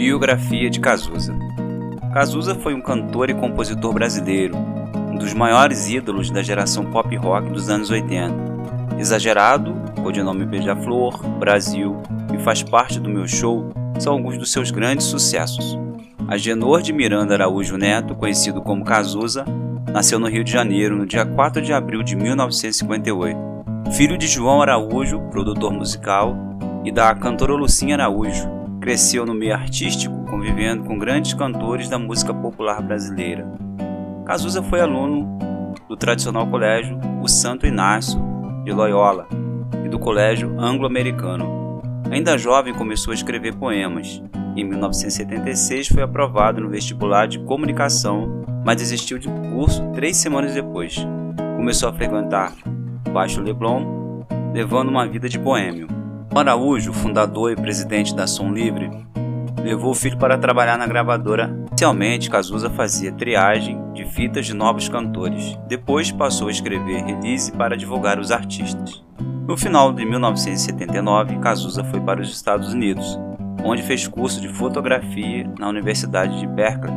Biografia de Cazuza Cazuza foi um cantor e compositor brasileiro, um dos maiores ídolos da geração pop rock dos anos 80. Exagerado, codinome Beija-Flor, Brasil e Faz Parte do Meu Show são alguns dos seus grandes sucessos. Agenor de Miranda Araújo Neto, conhecido como Cazuza, nasceu no Rio de Janeiro no dia 4 de abril de 1958. Filho de João Araújo, produtor musical, e da cantora Lucinha Araújo, cresceu no meio artístico, convivendo com grandes cantores da música popular brasileira. Cazuza foi aluno do tradicional colégio O Santo Inácio de Loyola e do colégio anglo-americano. Ainda jovem começou a escrever poemas. Em 1976 foi aprovado no vestibular de comunicação, mas desistiu de curso três semanas depois. Começou a frequentar Baixo Leblon, levando uma vida de boêmio. Araújo, fundador e presidente da Som Livre, levou o filho para trabalhar na gravadora. Inicialmente, Cazuza fazia triagem de fitas de novos cantores. Depois passou a escrever release para divulgar os artistas. No final de 1979, Cazuza foi para os Estados Unidos, onde fez curso de fotografia na Universidade de Berkeley,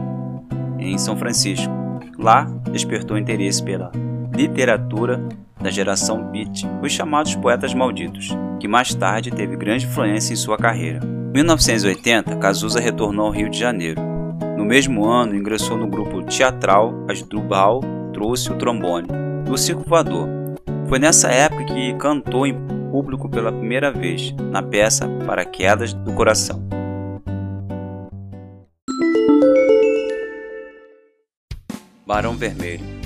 em São Francisco. Lá, despertou interesse pela literatura da geração beat, os chamados poetas malditos, que mais tarde teve grande influência em sua carreira. Em 1980, Cazuza retornou ao Rio de Janeiro. No mesmo ano, ingressou no grupo teatral Asdrubal Trouxe o Trombone, do Circo Voador. Foi nessa época que cantou em público pela primeira vez, na peça Para Quedas do Coração. Barão Vermelho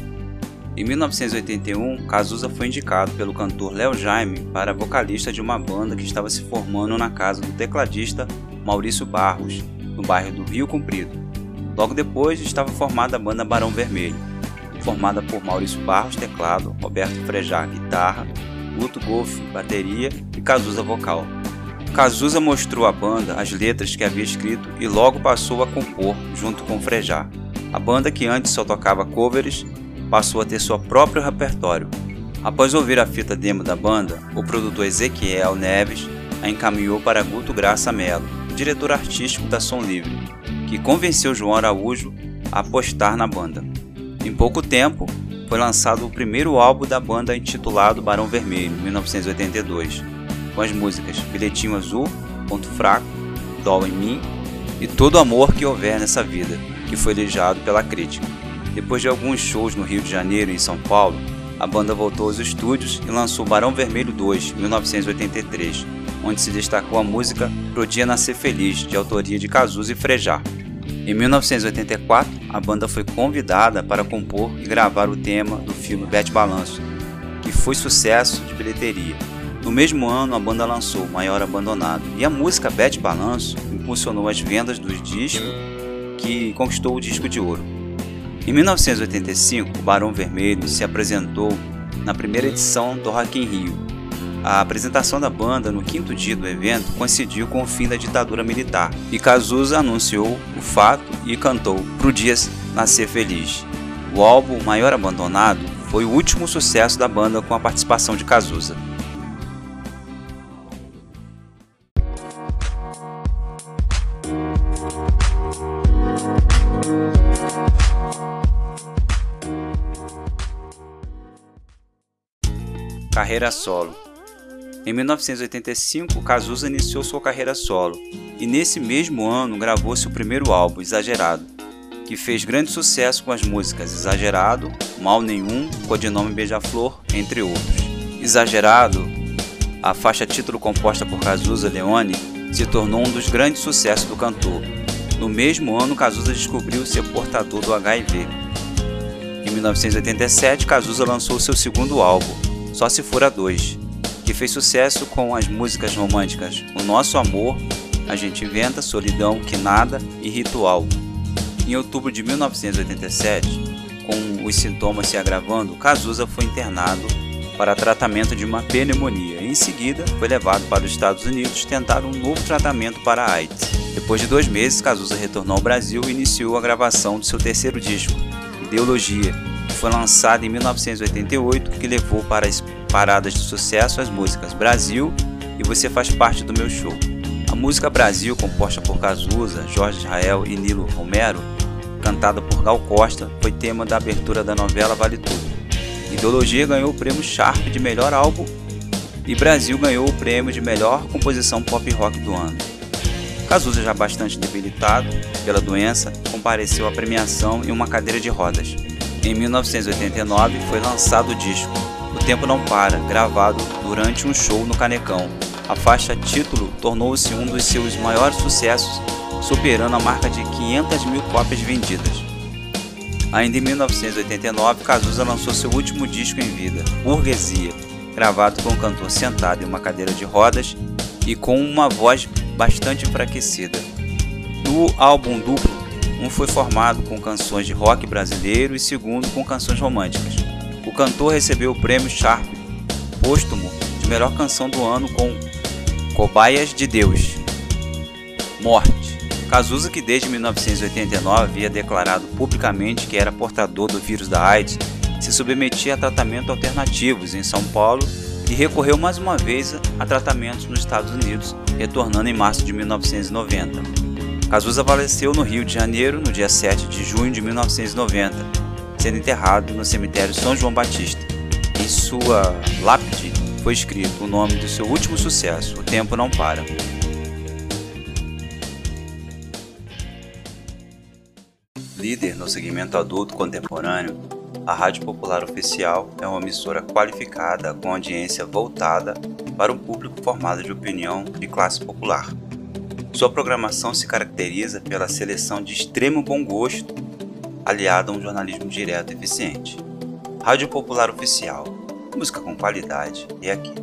em 1981, Cazuza foi indicado pelo cantor Léo Jaime para vocalista de uma banda que estava se formando na casa do tecladista Maurício Barros, no bairro do Rio Comprido. Logo depois estava formada a banda Barão Vermelho, formada por Maurício Barros teclado, Roberto Frejá guitarra, Guto Golf bateria e Cazuza vocal. Cazuza mostrou à banda as letras que havia escrito e logo passou a compor junto com Frejá. A banda que antes só tocava covers passou a ter seu próprio repertório. Após ouvir a fita demo da banda, o produtor Ezequiel Neves a encaminhou para Guto Graça Mello, diretor artístico da Som Livre, que convenceu João Araújo a apostar na banda. Em pouco tempo, foi lançado o primeiro álbum da banda intitulado Barão Vermelho, 1982, com as músicas Bilhetinho Azul, Ponto Fraco, Dó em Mim e Todo Amor que Houver Nessa Vida, que foi elogiado pela crítica. Depois de alguns shows no Rio de Janeiro e em São Paulo, a banda voltou aos estúdios e lançou Barão Vermelho 2, 1983, onde se destacou a música Pro Dia Nascer Feliz, de autoria de Cazuza e Frejá. Em 1984, a banda foi convidada para compor e gravar o tema do filme Bete Balanço, que foi sucesso de bilheteria. No mesmo ano, a banda lançou Maior Abandonado, e a música Bete Balanço impulsionou as vendas dos discos que conquistou o disco de ouro. Em 1985, o Barão Vermelho se apresentou na primeira edição do Rock in Rio. A apresentação da banda no quinto dia do evento coincidiu com o fim da ditadura militar e Cazuza anunciou o fato e cantou Pro Dia Nascer Feliz. O álbum Maior Abandonado foi o último sucesso da banda com a participação de Cazuza. Carreira solo. Em 1985, Cazuza iniciou sua carreira solo e nesse mesmo ano gravou seu primeiro álbum, Exagerado, que fez grande sucesso com as músicas Exagerado, Mal Nenhum, Codinome Beija-Flor, entre outros. Exagerado, a faixa título composta por Cazuza Leone, se tornou um dos grandes sucessos do cantor. No mesmo ano, Cazuza descobriu ser portador do HIV. Em 1987, Cazuza lançou seu segundo álbum, só Se For a Dois, que fez sucesso com as músicas românticas O Nosso Amor, A Gente Inventa, Solidão, Que Nada e Ritual. Em outubro de 1987, com os sintomas se agravando, Cazuza foi internado para tratamento de uma pneumonia em seguida foi levado para os Estados Unidos tentar um novo tratamento para a AIDS. Depois de dois meses, Cazuza retornou ao Brasil e iniciou a gravação do seu terceiro disco, Ideologia, foi lançado em 1988, que levou para as paradas de sucesso as músicas Brasil e Você Faz Parte do Meu Show. A música Brasil, composta por Cazuza, Jorge Israel e Nilo Romero, cantada por Gal Costa, foi tema da abertura da novela Vale Tudo. Ideologia ganhou o prêmio Sharp de melhor álbum e Brasil ganhou o prêmio de melhor composição pop rock do ano. Cazuza, já bastante debilitado pela doença, compareceu à premiação em uma cadeira de rodas. Em 1989 foi lançado o disco O Tempo Não Para, gravado durante um show no Canecão. A faixa título tornou-se um dos seus maiores sucessos, superando a marca de 500 mil cópias vendidas. Ainda em 1989, Cazuza lançou seu último disco em vida, Burguesia, gravado com o cantor sentado em uma cadeira de rodas e com uma voz bastante enfraquecida. No álbum duplo, um foi formado com canções de rock brasileiro e segundo com canções românticas. O cantor recebeu o prêmio Sharp póstumo de melhor canção do ano com Cobaias de Deus. Morte. Cazuza, que desde 1989 havia declarado publicamente que era portador do vírus da AIDS, se submetia a tratamento alternativos em São Paulo e recorreu mais uma vez a tratamentos nos Estados Unidos, retornando em março de 1990. Cazuza faleceu no Rio de Janeiro no dia 7 de junho de 1990, sendo enterrado no cemitério São João Batista. Em sua lápide foi escrito o nome do seu último sucesso, O Tempo Não Para. Líder no segmento adulto contemporâneo, a Rádio Popular Oficial é uma emissora qualificada com audiência voltada para um público formado de opinião de classe popular. Sua programação se caracteriza pela seleção de extremo bom gosto, aliada a um jornalismo direto e eficiente. Rádio Popular Oficial, música com qualidade é aqui.